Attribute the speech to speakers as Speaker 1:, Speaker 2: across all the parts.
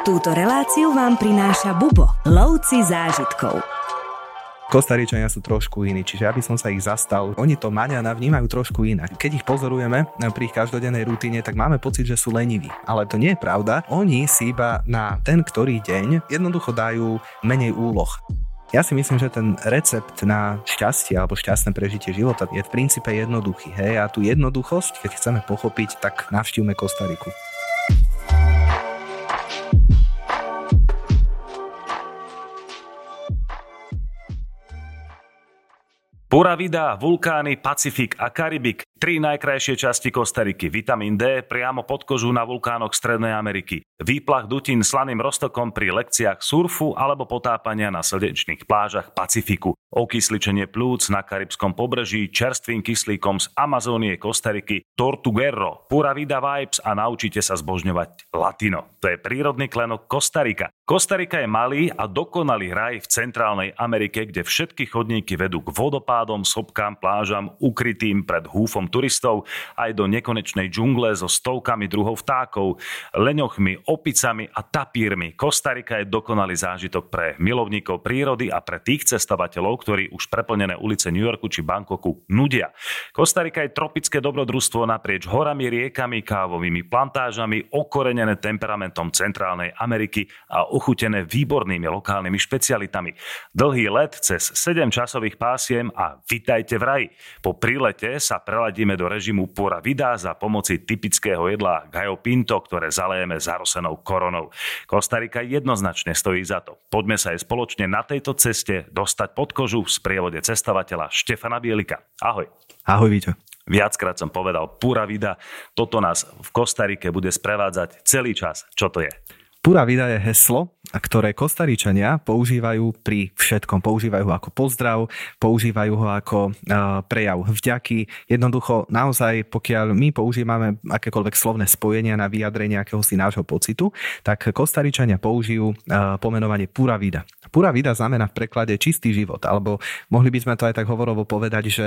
Speaker 1: Túto reláciu vám prináša Bubo, lovci zážitkov.
Speaker 2: Kostaričania sú trošku iní, čiže aby som sa ich zastal, oni to Maňana vnímajú trošku inak. Keď ich pozorujeme pri ich každodennej rutine, tak máme pocit, že sú leniví. Ale to nie je pravda. Oni si iba na ten ktorý deň jednoducho dajú menej úloh. Ja si myslím, že ten recept na šťastie alebo šťastné prežitie života je v princípe jednoduchý. Hej? A tú jednoduchosť, keď chceme pochopiť, tak navštívme Kostariku.
Speaker 3: Pura Vida, vulkány, Pacifik a Karibik, tri najkrajšie časti Kostariky, vitamín D priamo pod kožu na vulkánoch Strednej Ameriky, výplach dutín slaným roztokom pri lekciách surfu alebo potápania na slnečných plážach Pacifiku, okysličenie plúc na karibskom pobreží čerstvým kyslíkom z Amazónie Kostariky, Tortuguero, Pura Vida Vibes a naučite sa zbožňovať latino. To je prírodný klenok Kostarika. Kostarika je malý a dokonalý raj v Centrálnej Amerike, kde všetky chodníky vedú k vodopádom, sopkám, plážam, ukrytým pred húfom turistov, aj do nekonečnej džungle so stovkami druhov vtákov, leňochmi, opicami a tapírmi. Kostarika je dokonalý zážitok pre milovníkov prírody a pre tých cestovateľov, ktorí už preplnené ulice New Yorku či Bangkoku nudia. Kostarika je tropické dobrodružstvo naprieč horami, riekami, kávovými plantážami, okorenené temperamentom Centrálnej Ameriky a ochutené výbornými lokálnymi špecialitami. Dlhý let cez 7 časových pásiem a vitajte v raji. Po prílete sa preladíme do režimu Pura Vida za pomoci typického jedla Gajo Pinto, ktoré zalejeme zarosenou koronou. Kostarika jednoznačne stojí za to. Poďme sa aj spoločne na tejto ceste dostať pod kožu v sprievode cestovateľa Štefana Bielika. Ahoj.
Speaker 2: Ahoj, Víťo.
Speaker 3: Viackrát som povedal Pura Vida, toto nás v Kostarike bude sprevádzať celý čas. Čo to je?
Speaker 2: Pura vida je heslo, ktoré Kostaričania používajú pri všetkom. Používajú ho ako pozdrav, používajú ho ako prejav vďaky. Jednoducho, naozaj, pokiaľ my používame akékoľvek slovné spojenia na vyjadrenie akéhosi nášho pocitu, tak Kostaričania použijú pomenovanie pura vida. Pura vida znamená v preklade čistý život, alebo mohli by sme to aj tak hovorovo povedať, že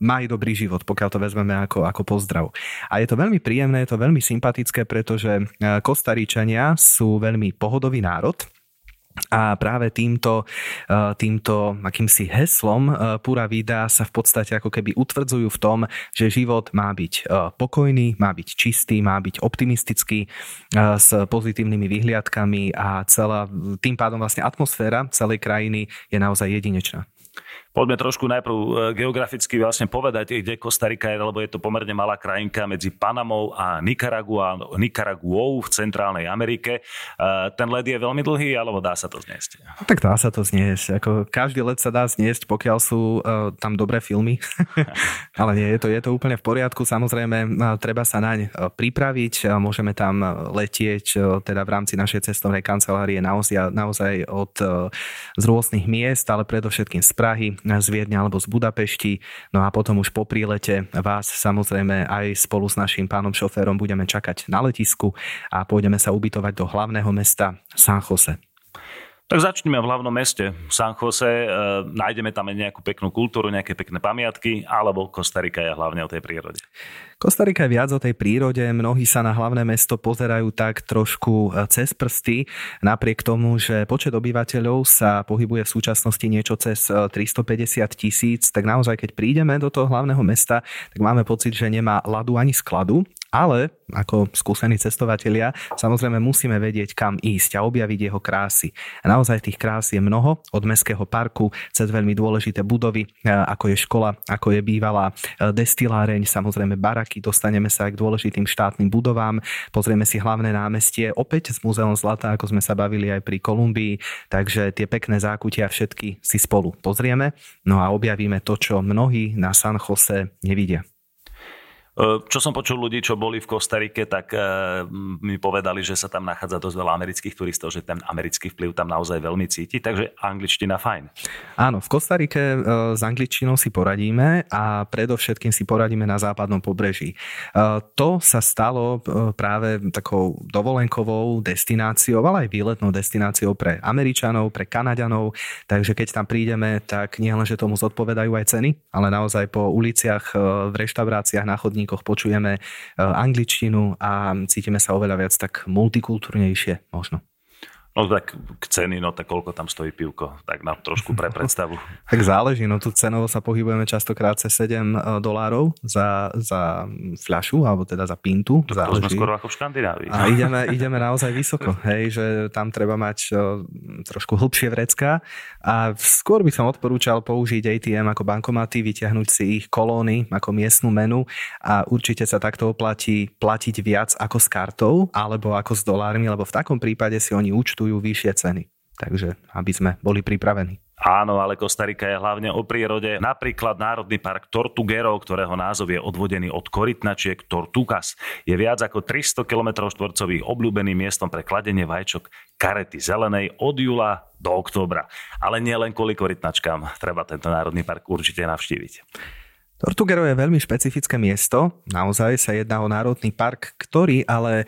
Speaker 2: maj dobrý život, pokiaľ to vezmeme ako, ako pozdrav. A je to veľmi príjemné, je to veľmi sympatické, pretože Kostaričania sú veľmi pohodový národ, a práve týmto, e, týmto akýmsi heslom e, Pura Vida sa v podstate ako keby utvrdzujú v tom, že život má byť e, pokojný, má byť čistý, má byť optimistický s pozitívnymi vyhliadkami a celá, tým pádom vlastne atmosféra celej krajiny je naozaj jedinečná.
Speaker 3: Poďme trošku najprv e, geograficky vlastne povedať, kde Kostarika je, lebo je to pomerne malá krajinka medzi Panamou a Nikaraguou v Centrálnej Amerike. E, ten led je veľmi dlhý, alebo dá sa to zniesť?
Speaker 2: Tak dá sa to zniesť. Ako každý let sa dá zniesť, pokiaľ sú uh, tam dobré filmy. Ale nie, je to, je to úplne v poriadku. Samozrejme, treba sa naň pripraviť. Môžeme tam letieť teda v rámci našej cestovnej kancelárie naozaj, naozaj od, z rôznych miest, ale predovšetkým z Prahy, z Viedňa alebo z Budapešti. No a potom už po prílete vás samozrejme aj spolu s našim pánom šoférom budeme čakať na letisku a pôjdeme sa ubytovať do hlavného mesta San Jose.
Speaker 3: Tak začneme v hlavnom meste San Jose, e, nájdeme tam aj nejakú peknú kultúru, nejaké pekné pamiatky, alebo Kostarika je hlavne o tej prírode.
Speaker 2: Kostarika je viac o tej prírode, mnohí sa na hlavné mesto pozerajú tak trošku e, cez prsty, napriek tomu, že počet obyvateľov sa pohybuje v súčasnosti niečo cez 350 e, tisíc, tak naozaj keď prídeme do toho hlavného mesta, tak máme pocit, že nemá ladu ani skladu ale ako skúsení cestovatelia samozrejme musíme vedieť, kam ísť a objaviť jeho krásy. A naozaj tých krás je mnoho, od mestského parku cez veľmi dôležité budovy, e, ako je škola, ako je bývalá e, destiláreň, samozrejme baraky, dostaneme sa aj k dôležitým štátnym budovám, pozrieme si hlavné námestie, opäť s Múzeom zlata, ako sme sa bavili aj pri Kolumbii, takže tie pekné zákutia všetky si spolu pozrieme, no a objavíme to, čo mnohí na San Jose nevidia.
Speaker 3: E, čo som počul ľudí, čo boli v Kostarike, tak e, mi povedali, že sa tam nachádza dosť veľa amerických turistov, že ten americký vplyv tam naozaj veľmi cíti, takže angličtina fajn.
Speaker 2: Áno, v Kostarike e, s angličtinou si poradíme a predovšetkým si poradíme na západnom pobreží. To sa stalo práve takou dovolenkovou destináciou, ale aj výletnou destináciou pre Američanov, pre Kanaďanov, takže keď tam prídeme, tak nie len, že tomu zodpovedajú aj ceny, ale naozaj po uliciach, v reštauráciách, na chodníku rečníkoch počujeme angličtinu a cítime sa oveľa viac tak multikultúrnejšie možno.
Speaker 3: No tak k ceny, no tak koľko tam stojí pivko, tak nám trošku pre predstavu.
Speaker 2: tak záleží, no tu cenovo sa pohybujeme častokrát cez 7 e, dolárov za, za fľašu, alebo teda za pintu.
Speaker 3: To záleží. sme skoro ako v Škandinávii.
Speaker 2: A ideme, ideme naozaj vysoko, hej, že tam treba mať uh, trošku hlbšie vrecka a skôr by som odporúčal použiť ATM ako bankomaty, vyťahnuť si ich kolóny ako miestnu menu a určite sa takto oplatí platiť viac ako s kartou alebo ako s dolármi, lebo v takom prípade si oni účtujú akceptujú vyššie ceny. Takže aby sme boli pripravení.
Speaker 3: Áno, ale Kostarika je hlavne o prírode. Napríklad Národný park Tortuguero, ktorého názov je odvodený od korytnačiek Tortugas, je viac ako 300 km štvorcových obľúbeným miestom pre kladenie vajčok karety zelenej od júla do októbra. Ale nie len kvôli korytnačkám treba tento Národný park určite navštíviť.
Speaker 2: Tortuguero je veľmi špecifické miesto, naozaj sa jedná o národný park, ktorý ale e,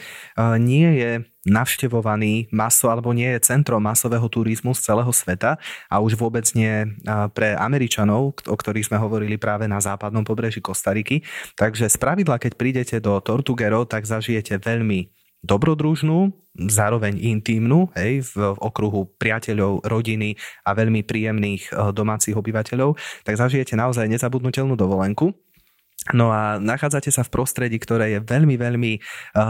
Speaker 2: nie je navštevovaný maso alebo nie je centrom masového turizmu z celého sveta a už vôbec nie e, pre Američanov, o ktorých sme hovorili práve na západnom pobreží Kostariky. Takže z pravidla, keď prídete do Tortuguero, tak zažijete veľmi dobrodružnú, zároveň intímnu, hej, v okruhu priateľov, rodiny a veľmi príjemných eh, domácich obyvateľov, tak zažijete naozaj nezabudnutelnú dovolenku. No a nachádzate sa v prostredí, ktoré je veľmi, veľmi eh,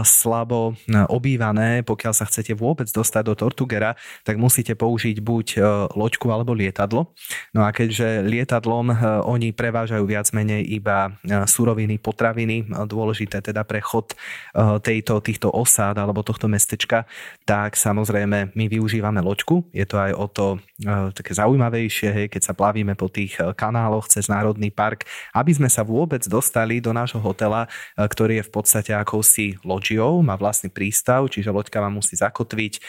Speaker 2: slabo eh, obývané. Pokiaľ sa chcete vôbec dostať do Tortugera, tak musíte použiť buď eh, loďku alebo lietadlo. No a keďže lietadlom oni prevážajú viac menej iba suroviny, potraviny, dôležité teda pre chod tejto, týchto osád alebo tohto mestečka, tak samozrejme my využívame loďku. Je to aj o to také zaujímavejšie, keď sa plavíme po tých kanáloch cez Národný park, aby sme sa vôbec dostali dostali do nášho hotela, e, ktorý je v podstate akousi loďiou, má vlastný prístav, čiže loďka vám musí zakotviť. E,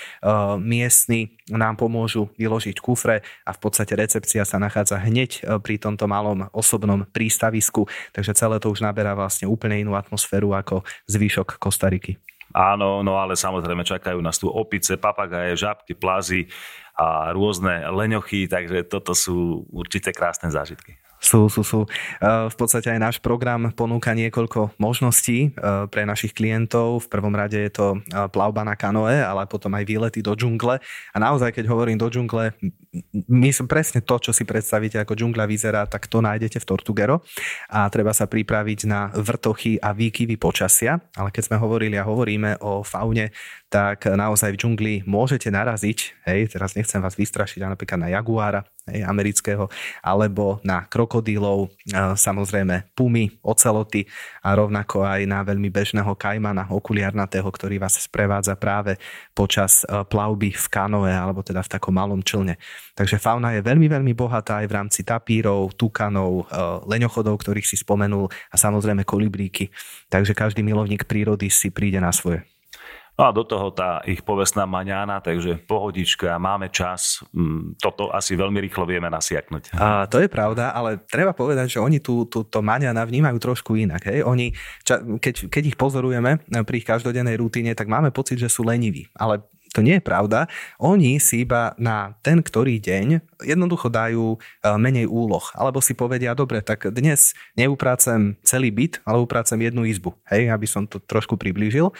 Speaker 2: miestni nám pomôžu vyložiť kufre a v podstate recepcia sa nachádza hneď e, pri tomto malom osobnom prístavisku, takže celé to už naberá vlastne úplne inú atmosféru ako zvyšok Kostariky.
Speaker 3: Áno, no ale samozrejme čakajú nás tu opice, papagaje, žabky, plazy a rôzne leňochy, takže toto sú určite krásne zážitky.
Speaker 2: Sú, sú, sú. E, v podstate aj náš program ponúka niekoľko možností e, pre našich klientov. V prvom rade je to e, plavba na kanoe, ale potom aj výlety do džungle. A naozaj, keď hovorím do džungle, myslím presne to, čo si predstavíte, ako džungla vyzerá, tak to nájdete v Tortugero. A treba sa pripraviť na vrtochy a výkyvy počasia. Ale keď sme hovorili a hovoríme o faune, tak naozaj v džungli môžete naraziť, hej, teraz nechcem vás vystrašiť, napríklad na jaguára, hej, amerického, alebo na krokodílov, samozrejme pumy, oceloty a rovnako aj na veľmi bežného kajmana okuliarnatého, ktorý vás sprevádza práve počas e, plavby v kanoe alebo teda v takom malom člne. Takže fauna je veľmi, veľmi bohatá aj v rámci tapírov, tukanov, e, leňochodov, ktorých si spomenul a samozrejme kolibríky. Takže každý milovník prírody si príde na svoje.
Speaker 3: No a do toho tá ich povestná maňána, takže pohodička, máme čas, mm, toto asi veľmi rýchlo vieme nasiaknúť.
Speaker 2: A to je pravda, ale treba povedať, že oni tú, tú, to maňana vnímajú trošku inak. Hej? Oni, keď, keď ich pozorujeme pri ich každodennej rutine, tak máme pocit, že sú leniví. Ale to nie je pravda. Oni si iba na ten ktorý deň jednoducho dajú e, menej úloh. Alebo si povedia, dobre, tak dnes neuprácem celý byt, ale uprácem jednu izbu. Hej, aby som to trošku priblížil.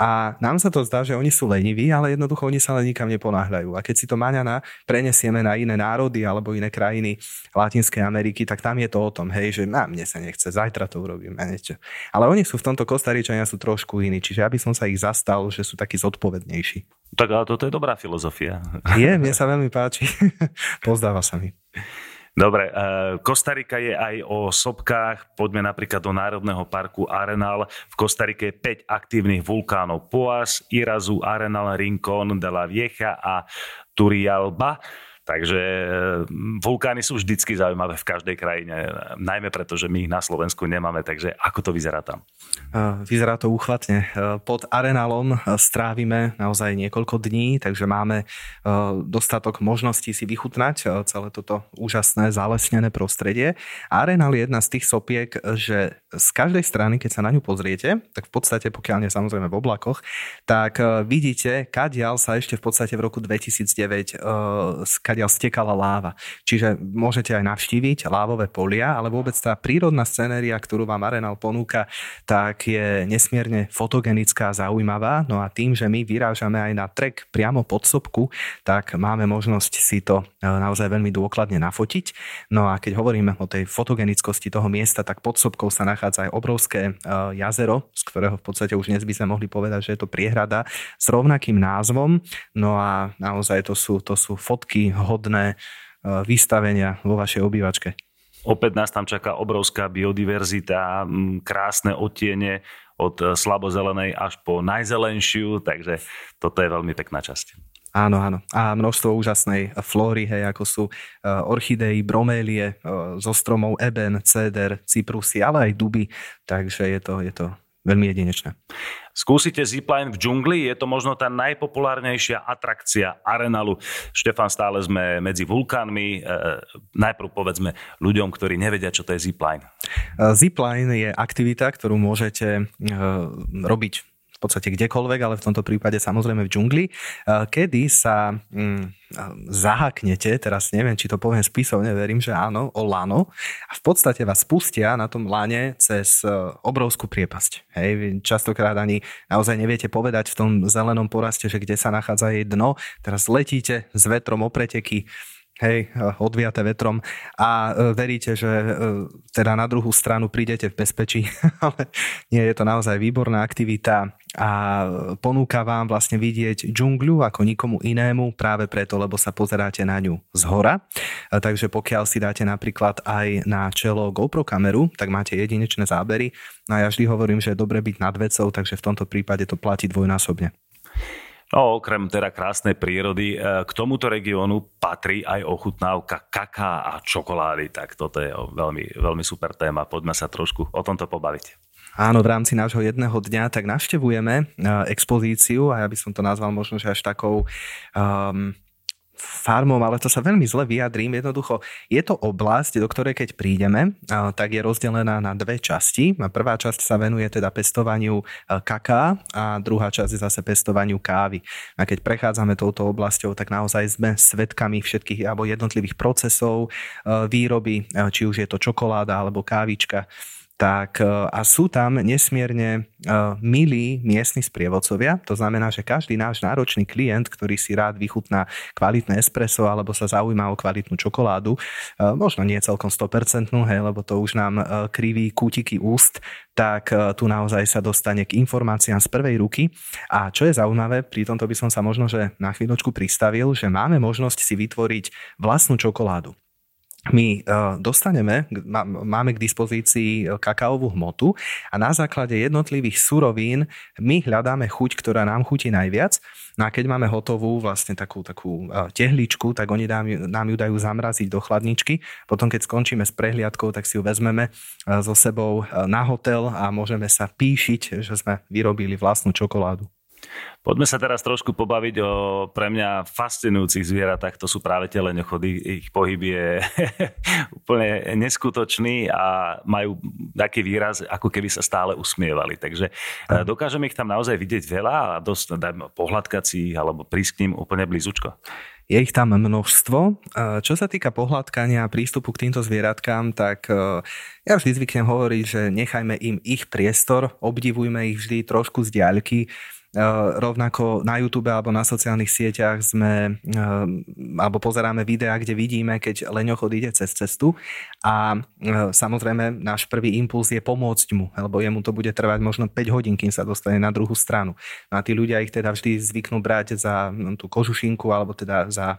Speaker 2: A nám sa to zdá, že oni sú leniví, ale jednoducho oni sa len nikam neponáhľajú. A keď si to Maňana prenesieme na iné národy alebo iné krajiny Latinskej Ameriky, tak tam je to o tom, hej, že na mne sa nechce, zajtra to urobíme. Niečo. Ale oni sú v tomto Kostaričania sú trošku iní, čiže aby som sa ich zastal, že sú takí zodpovednejší.
Speaker 3: Tak ale toto je dobrá filozofia.
Speaker 2: Je, mne sa veľmi páči. Pozdáva sa mi.
Speaker 3: Dobre, uh, Kostarika je aj o sopkách. Poďme napríklad do Národného parku Arenal. V Kostarike je 5 aktívnych vulkánov. Poas, Irazu, Arenal, Rincón, de la Vieja a Turialba. Takže mm, vulkány sú vždycky zaujímavé v každej krajine, najmä preto, že my ich na Slovensku nemáme, takže ako to vyzerá tam?
Speaker 2: Vyzerá to úchvatne. Pod arenálom strávime naozaj niekoľko dní, takže máme dostatok možností si vychutnať celé toto úžasné zalesnené prostredie. Arenál je jedna z tých sopiek, že z každej strany, keď sa na ňu pozriete, tak v podstate, pokiaľ nie samozrejme v oblakoch, tak vidíte, kadiaľ sa ešte v podstate v roku 2009 z skadiaľ stekala láva. Čiže môžete aj navštíviť lávové polia, ale vôbec tá prírodná scenéria, ktorú vám Arenal ponúka, tak je nesmierne fotogenická a zaujímavá. No a tým, že my vyrážame aj na trek priamo pod sopku, tak máme možnosť si to e, naozaj veľmi dôkladne nafotiť. No a keď hovoríme o tej fotogenickosti toho miesta, tak pod sopkou sa nachádza aj obrovské e, jazero, z ktorého v podstate už dnes by sme mohli povedať, že je to priehrada s rovnakým názvom. No a naozaj to sú, to sú fotky hodné e, vystavenia vo vašej obývačke.
Speaker 3: Opäť nás tam čaká obrovská biodiverzita, krásne odtiene od e, slabozelenej až po najzelenšiu, takže toto je veľmi pekná časť.
Speaker 2: Áno, áno. A množstvo úžasnej flóry, hej, ako sú e, orchidei, bromélie zo stromov eben, ceder, cyprusy, ale aj duby. Takže je to, je to veľmi jedinečné.
Speaker 3: Skúsite zipline v džungli, je to možno tá najpopulárnejšia atrakcia Arenalu. Štefan, stále sme medzi vulkánmi. E, e najprv povedzme ľuďom, ktorí nevedia, čo to je zipline.
Speaker 2: E, zipline je aktivita, ktorú môžete robiť podstate kdekoľvek, ale v tomto prípade samozrejme v džungli, eh, kedy sa mm, zahaknete, teraz neviem, či to poviem spisovne, verím, že áno, o lano a v podstate vás spustia na tom lane cez eh, obrovskú priepasť. Hej, častokrát ani naozaj neviete povedať v tom zelenom poraste, že kde sa nachádza jej dno, teraz letíte s vetrom o preteky, hej, odviate vetrom a e, veríte, že e, teda na druhú stranu prídete v bezpečí, ale nie je to naozaj výborná aktivita a ponúka vám vlastne vidieť džungľu ako nikomu inému práve preto, lebo sa pozeráte na ňu z hora. Takže pokiaľ si dáte napríklad aj na čelo GoPro kameru, tak máte jedinečné zábery. No a ja vždy hovorím, že je dobre byť nad vecou, takže v tomto prípade to platí dvojnásobne.
Speaker 3: No, okrem teda krásnej prírody, e, k tomuto regiónu patrí aj ochutnávka kaká a čokolády, tak toto je veľmi, veľmi super téma. Poďme sa trošku o tomto pobaviť.
Speaker 2: Áno, v rámci nášho jedného dňa tak navštevujeme e, expozíciu a ja by som to nazval možno, že až takou um, farmom, ale to sa veľmi zle vyjadrím. Jednoducho, je to oblasť, do ktorej keď prídeme, tak je rozdelená na dve časti. Prvá časť sa venuje teda pestovaniu e, kaká a druhá časť je zase pestovaniu kávy. A keď prechádzame touto oblasťou, tak naozaj sme svetkami všetkých alebo jednotlivých procesov e, výroby, e, či už je to čokoláda alebo kávička tak e, a sú tam nesmierne e, milí miestni sprievodcovia. To znamená, že každý náš náročný klient, ktorý si rád vychutná kvalitné espresso alebo sa zaujíma o kvalitnú čokoládu, e, možno nie celkom 100%, hej, lebo to už nám kriví kútiky úst, tak tu naozaj sa dostane k informáciám z prvej ruky. A čo je zaujímavé, pri tomto by som sa možno že na chvíľočku pristavil, že máme možnosť si vytvoriť vlastnú čokoládu my e, dostaneme, máme k dispozícii e, kakaovú hmotu a na základe jednotlivých surovín my hľadáme chuť, ktorá nám chutí najviac. No a keď máme hotovú vlastne takú, takú e, tehličku, tak oni nám ju dajú zamraziť do chladničky. Potom keď skončíme s prehliadkou, tak si ju vezmeme so sebou na hotel a môžeme sa píšiť, že sme vyrobili vlastnú čokoládu.
Speaker 3: Poďme sa teraz trošku pobaviť o pre mňa fascinujúcich zvieratách. To sú práve teleňochody. Ich pohyb je úplne neskutočný a majú taký výraz, ako keby sa stále usmievali. Takže eh, dokážeme ich tam naozaj vidieť veľa a dosť, dajme, pohľadkať si alebo prísť k ním úplne blízučko.
Speaker 2: Je ich tam množstvo. Eh, čo sa týka pohľadkania a prístupu k týmto zvieratkám, tak eh, ja vždy zvyknem hovoriť, že nechajme im ich priestor, obdivujme ich vždy trošku z diaľky, Eh, rovnako na YouTube alebo na sociálnych sieťach sme eh, alebo pozeráme videá, kde vidíme, keď leňochod ide cez cestu a eh, samozrejme náš prvý impuls je pomôcť mu, lebo jemu to bude trvať možno 5 hodín, kým sa dostane na druhú stranu. No a tí ľudia ich teda vždy zvyknú brať za no, tú kožušinku alebo teda za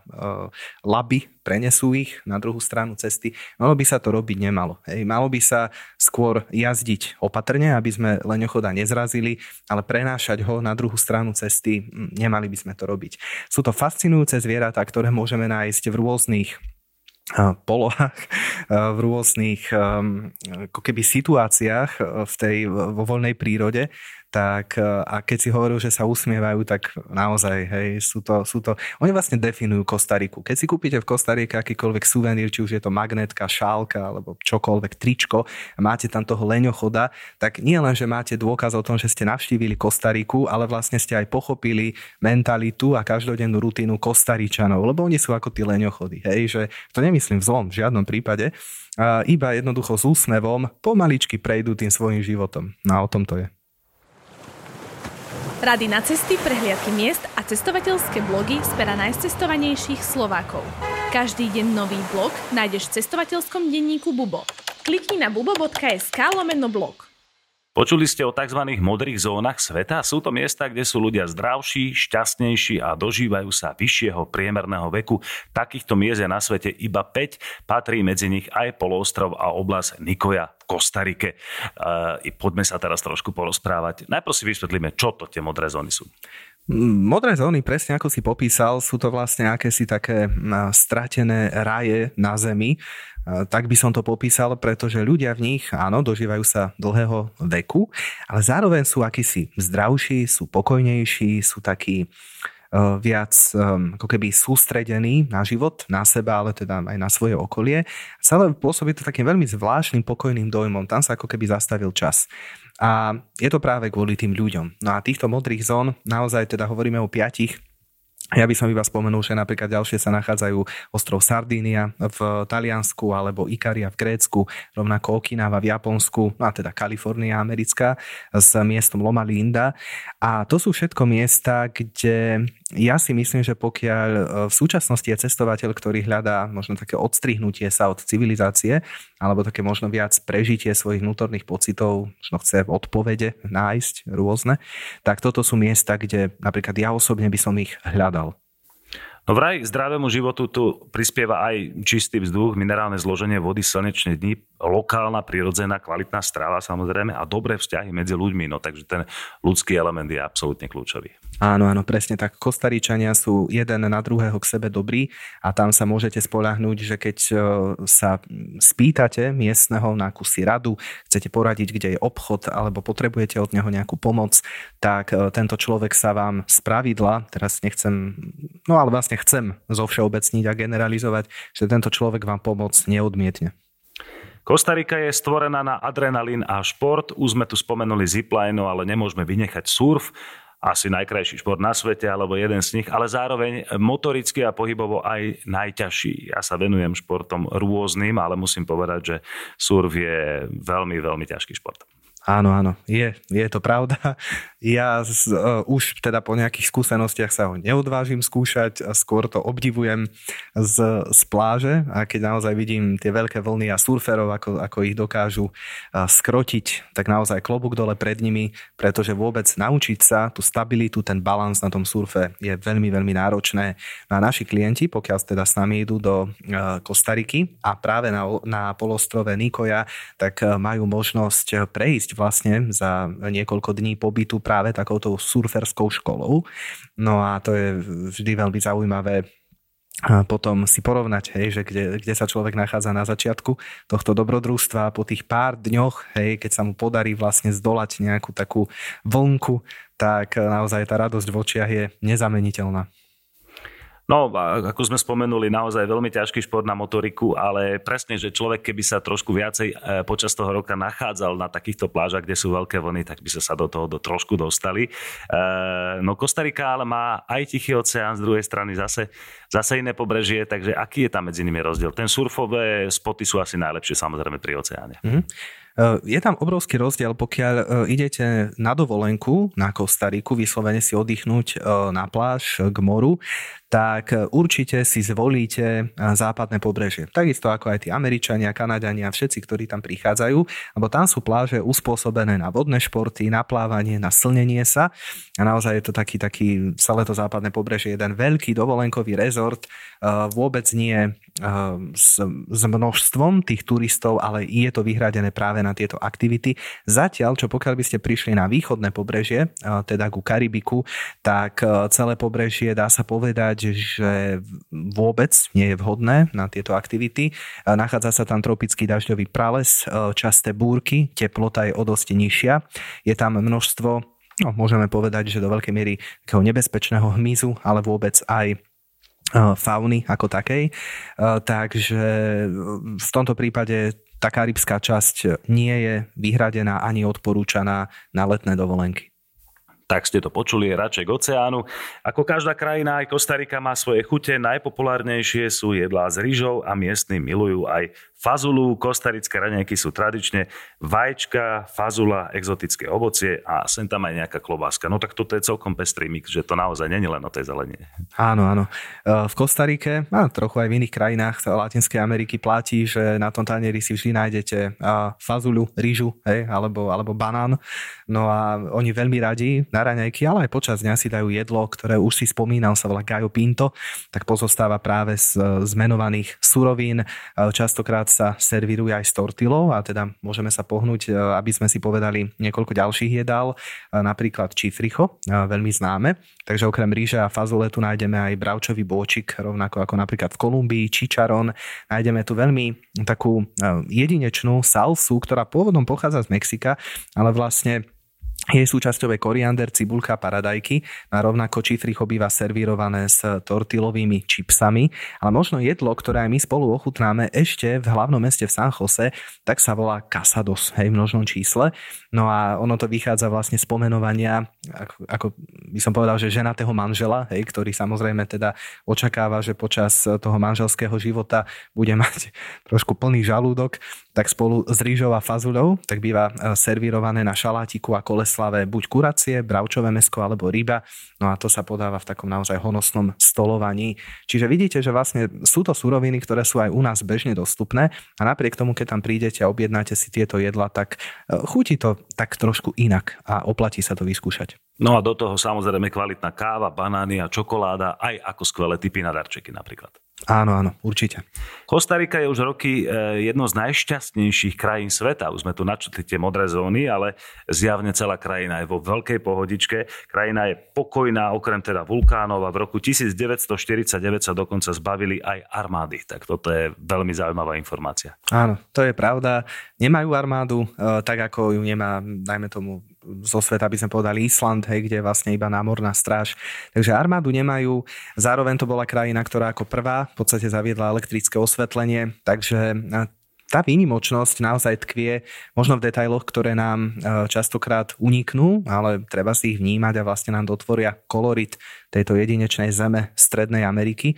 Speaker 2: laby, prenesú ich na druhú stranu cesty. Malo by sa to robiť nemalo. Hej. Malo by sa skôr jazdiť opatrne, aby sme leňochoda nezrazili, ale prenášať ho na druhú stranu cesty, hm, nemali by sme to robiť. Sú to fascinujúce zvieratá, ktoré môžeme nájsť v rôznych polohách, v rôznych hm, ako keby situáciách v tej vo voľnej prírode. Tak a keď si hovoril, že sa usmievajú, tak naozaj, hej, sú to, sú to, oni vlastne definujú Kostariku. Keď si kúpite v Kostarike akýkoľvek suvenír, či už je to magnetka, šálka alebo čokoľvek, tričko, a máte tam toho leňochoda, tak nie len, že máte dôkaz o tom, že ste navštívili Kostariku, ale vlastne ste aj pochopili mentalitu a každodennú rutinu Kostaričanov, lebo oni sú ako tí leňochody, hej, že to nemyslím v zlom, v žiadnom prípade, a iba jednoducho s úsmevom pomaličky prejdú tým svojim životom. No a o tom to je.
Speaker 4: Rady na cesty, prehliadky miest a cestovateľské blogy z pera najcestovanejších Slovákov. Každý deň nový blog nájdeš v cestovateľskom denníku Bubo. Klikni na bubo.sk lomeno blog.
Speaker 3: Počuli ste o tzv. modrých zónach sveta? Sú to miesta, kde sú ľudia zdravší, šťastnejší a dožívajú sa vyššieho priemerného veku. Takýchto miest je na svete iba 5, patrí medzi nich aj poloostrov a oblasť Nikoja Kostarike. Uh, poďme sa teraz trošku porozprávať. Najprv si vysvetlíme, čo to tie modré zóny sú.
Speaker 2: Modré zóny, presne ako si popísal, sú to vlastne akési také stratené raje na Zemi. Tak by som to popísal, pretože ľudia v nich, áno, dožívajú sa dlhého veku, ale zároveň sú akýsi zdravší, sú pokojnejší, sú takí viac ehm, ako keby sústredený na život, na seba, ale teda aj na svoje okolie. Celé pôsobí to takým veľmi zvláštnym, pokojným dojmom. Tam sa ako keby zastavil čas. A je to práve kvôli tým ľuďom. No a týchto modrých zón, naozaj teda hovoríme o piatich, ja by som iba spomenul, že napríklad ďalšie sa nachádzajú ostrov Sardínia v Taliansku alebo Ikaria v Grécku, rovnako Okinawa v Japonsku, no a teda Kalifornia americká s miestom Loma Linda. A to sú všetko miesta, kde ja si myslím, že pokiaľ e, v súčasnosti je cestovateľ, ktorý hľadá možno také odstrihnutie sa od civilizácie, alebo také možno viac prežitie svojich vnútorných pocitov, možno chce odpovede nájsť rôzne, tak toto sú miesta, kde napríklad ja osobne by som ich hľadal.
Speaker 3: No vraj zdravému životu tu prispieva aj čistý vzduch, minerálne zloženie vody, slnečné dni, lokálna, prirodzená, kvalitná strava samozrejme a dobré vzťahy medzi ľuďmi. No takže ten ľudský element je absolútne kľúčový.
Speaker 2: Áno, áno, presne tak. Kostaričania sú jeden na druhého k sebe dobrí a tam sa môžete spolahnúť, že keď e, sa spýtate miestneho na kusy radu, chcete poradiť, kde je obchod alebo potrebujete od neho nejakú pomoc, tak e, tento človek sa vám z pravidla, teraz nechcem, no ale vlastne chcem zovšeobecniť a generalizovať, že tento človek vám pomoc neodmietne.
Speaker 3: Kostarika je stvorená na adrenalín a šport. Už sme tu spomenuli zipline, ale nemôžeme vynechať surf asi najkrajší šport na svete, alebo jeden z nich, ale zároveň motoricky a pohybovo aj najťažší. Ja sa venujem športom rôznym, ale musím povedať, že surf je veľmi, veľmi ťažký šport.
Speaker 2: Áno, áno, je, je to pravda. Ja z, uh, už teda po nejakých skúsenostiach sa ho neodvážim skúšať skôr to obdivujem z, z pláže a keď naozaj vidím tie veľké vlny a surferov, ako, ako ich dokážu uh, skrotiť, tak naozaj klobúk dole pred nimi, pretože vôbec naučiť sa tú stabilitu, ten balans na tom surfe je veľmi, veľmi náročné. No a naši klienti, pokiaľ teda s nami idú do uh, Kostariky a práve na, na polostrove Nikoja, tak uh, majú možnosť prejsť vlastne za niekoľko dní pobytu práve takouto surferskou školou. No a to je vždy veľmi zaujímavé a potom si porovnať, hej, že kde, kde sa človek nachádza na začiatku tohto dobrodružstva po tých pár dňoch, hej, keď sa mu podarí vlastne zdolať nejakú takú vlnku, tak naozaj tá radosť v očiach je nezameniteľná.
Speaker 3: No, ako sme spomenuli, naozaj veľmi ťažký šport na motoriku, ale presne, že človek, keby sa trošku viacej e, počas toho roka nachádzal na takýchto plážach, kde sú veľké vlny, tak by sa sa do toho do, trošku dostali. E, no, Kostarika ale má aj Tichý oceán, z druhej strany zase, zase iné pobrežie, takže aký je tam medzi nimi rozdiel? Ten surfové spoty sú asi najlepšie samozrejme pri oceáne. Mm-hmm.
Speaker 2: Je tam obrovský rozdiel, pokiaľ idete na dovolenku na Kostariku, vyslovene si oddychnúť na pláž k moru, tak určite si zvolíte západné pobrežie. Takisto ako aj tí Američania, Kanadania, všetci, ktorí tam prichádzajú, lebo tam sú pláže uspôsobené na vodné športy, na plávanie, na slnenie sa a naozaj je to taký, taký celé to západné pobrežie, jeden veľký dovolenkový rezort, vôbec nie s, s množstvom tých turistov, ale je to vyhradené práve na tieto aktivity. Zatiaľ, čo pokiaľ by ste prišli na východné pobrežie, teda ku Karibiku, tak celé pobrežie dá sa povedať, že vôbec nie je vhodné na tieto aktivity. Nachádza sa tam tropický dažďový prales, časté búrky, teplota je o dosť nižšia. Je tam množstvo no, môžeme povedať, že do veľkej miery takého nebezpečného hmyzu, ale vôbec aj fauny ako takej. Takže v tomto prípade tá karibská časť nie je vyhradená ani odporúčaná na letné dovolenky.
Speaker 3: Tak ste to počuli, je radšej k oceánu. Ako každá krajina, aj Kostarika má svoje chute. Najpopulárnejšie sú jedlá s rýžou a miestni milujú aj fazulu. Kostarické raňajky sú tradične vajčka, fazula, exotické ovocie a sem tam aj nejaká klobáska. No tak toto je celkom pestrý mix, že to naozaj není len o tej zelenie.
Speaker 2: Áno, áno. E, v Kostarike a trochu aj v iných krajinách Latinskej Ameriky platí, že na tom tanieri si vždy nájdete fazulu, rýžu hej, alebo, alebo banán. No a oni veľmi radi na raňajky, ale aj počas dňa si dajú jedlo, ktoré už si spomínal, sa volá Gajo Pinto, tak pozostáva práve z zmenovaných surovín. E, častokrát sa servíruje aj s tortilou a teda môžeme sa pohnúť, e, aby sme si povedali niekoľko ďalších jedál, e, napríklad čifricho, e, veľmi známe. Takže okrem ríže a fazole tu nájdeme aj bravčový bôčik, rovnako ako napríklad v Kolumbii, čičaron. Nájdeme tu veľmi takú jedinečnú salsu, ktorá pôvodom pochádza z Mexika, ale vlastne jej súčasťou je koriander, cibulka, paradajky. A rovnako čifricho býva servírované s tortilovými čipsami, ale možno jedlo, ktoré aj my spolu ochutnáme ešte v hlavnom meste v San Jose, tak sa volá casados, hej, v množnom čísle. No a ono to vychádza vlastne z pomenovania, ako, ako by som povedal, že ženatého manžela, hej, ktorý samozrejme teda očakáva, že počas toho manželského života bude mať trošku plný žalúdok, tak spolu s rýžou a fazuľou tak býva e, servírované na šalátiku a koleslave buď kuracie, bravčové mesko alebo ryba. No a to sa podáva v takom naozaj honosnom stolovaní. Čiže vidíte, že vlastne sú to suroviny, ktoré sú aj u nás bežne dostupné a napriek tomu, keď tam prídete a objednáte si tieto jedla, tak e, chutí to tak trošku inak a oplatí sa to vyskúšať.
Speaker 3: No a do toho samozrejme kvalitná káva, banány a čokoláda, aj ako skvelé typy na darčeky napríklad.
Speaker 2: Áno, áno, určite.
Speaker 3: Kostarika je už roky e, jedno z najšťastnejších krajín sveta. Už sme tu načetli tie modré zóny, ale zjavne celá krajina je vo veľkej pohodičke. Krajina je pokojná, okrem teda vulkánov a v roku 1949 sa dokonca zbavili aj armády. Tak toto je veľmi zaujímavá informácia.
Speaker 2: Áno, to je pravda. Nemajú armádu, e, tak ako ju nemá, dajme tomu, zo sveta by sme povedali Island, hej, kde je vlastne iba námorná stráž. Takže armádu nemajú. Zároveň to bola krajina, ktorá ako prvá v podstate zaviedla elektrické osvetlenie, takže tá výnimočnosť naozaj tkvie možno v detailoch, ktoré nám e, častokrát uniknú, ale treba si ich vnímať a vlastne nám dotvoria kolorit tejto jedinečnej zeme Strednej Ameriky.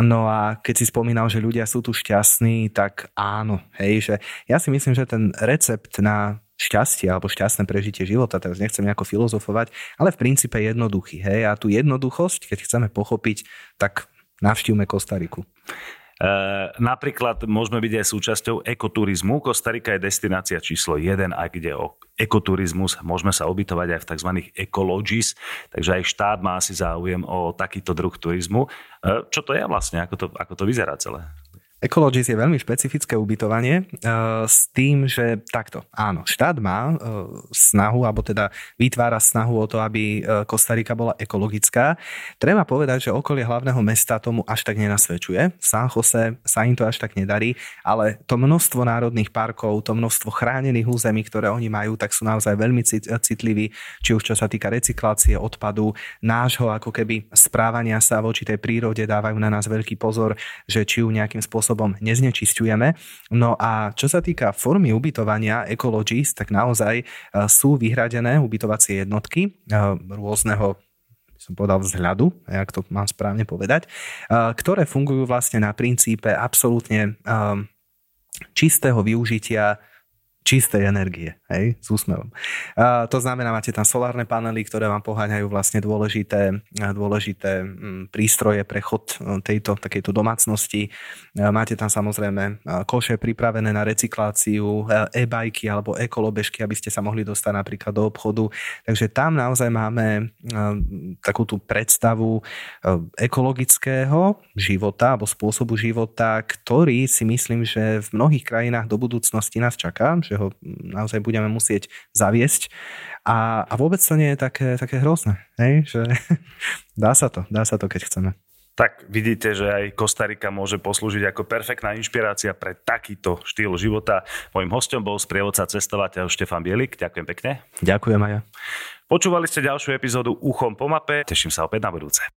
Speaker 2: No a keď si spomínal, že ľudia sú tu šťastní, tak áno, hej, že ja si myslím, že ten recept na šťastie alebo šťastné prežitie života, teraz nechcem nejako filozofovať, ale v princípe jednoduchý. Hej? A tú jednoduchosť, keď chceme pochopiť, tak navštívme Kostariku.
Speaker 3: E, napríklad môžeme byť aj súčasťou ekoturizmu. Kostarika je destinácia číslo 1, ak ide o ekoturizmus. Môžeme sa ubytovať aj v tzv. ecologies, takže aj štát má asi záujem o takýto druh turizmu. E, čo to je vlastne? Ako to, ako to vyzerá celé?
Speaker 2: Ecologis je veľmi špecifické ubytovanie uh, s tým, že takto, áno, štát má uh, snahu, alebo teda vytvára snahu o to, aby uh, Kostarika bola ekologická. Treba povedať, že okolie hlavného mesta tomu až tak nenasvedčuje. San Jose sa im to až tak nedarí, ale to množstvo národných parkov, to množstvo chránených území, ktoré oni majú, tak sú naozaj veľmi citliví, či už čo sa týka recyklácie odpadu, nášho ako keby správania sa voči tej prírode dávajú na nás veľký pozor, že či ju nejakým spôsobom spôsobom neznečistujeme. No a čo sa týka formy ubytovania Ecologies, tak naozaj e, sú vyhradené ubytovacie jednotky e, rôzneho som povedal vzhľadu, jak to mám správne povedať, e, ktoré fungujú vlastne na princípe absolútne čistého využitia čistej energie, hej, s úsmevom. A to znamená, máte tam solárne panely, ktoré vám poháňajú vlastne dôležité, dôležité mm, prístroje pre chod e, tejto takejto domácnosti. Máte tam samozrejme koše pripravené na recykláciu, e, e-bajky alebo ekolobežky, aby ste sa mohli dostať napríklad do obchodu. Takže tam naozaj máme e, takú tú predstavu ekologického života alebo spôsobu života, ktorý si myslím, že v mnohých krajinách do budúcnosti nás čaká, že ho naozaj budeme musieť zaviesť. A, a vôbec to nie je také, také hrozné, hej? že dá sa to, dá sa to, keď chceme.
Speaker 3: Tak vidíte, že aj Kostarika môže poslúžiť ako perfektná inšpirácia pre takýto štýl života. Mojím hostom bol sprievodca cestovateľ Štefan Bielik. Ďakujem pekne.
Speaker 2: Ďakujem aj ja.
Speaker 3: Počúvali ste ďalšiu epizódu Uchom po mape. Teším sa opäť na budúce.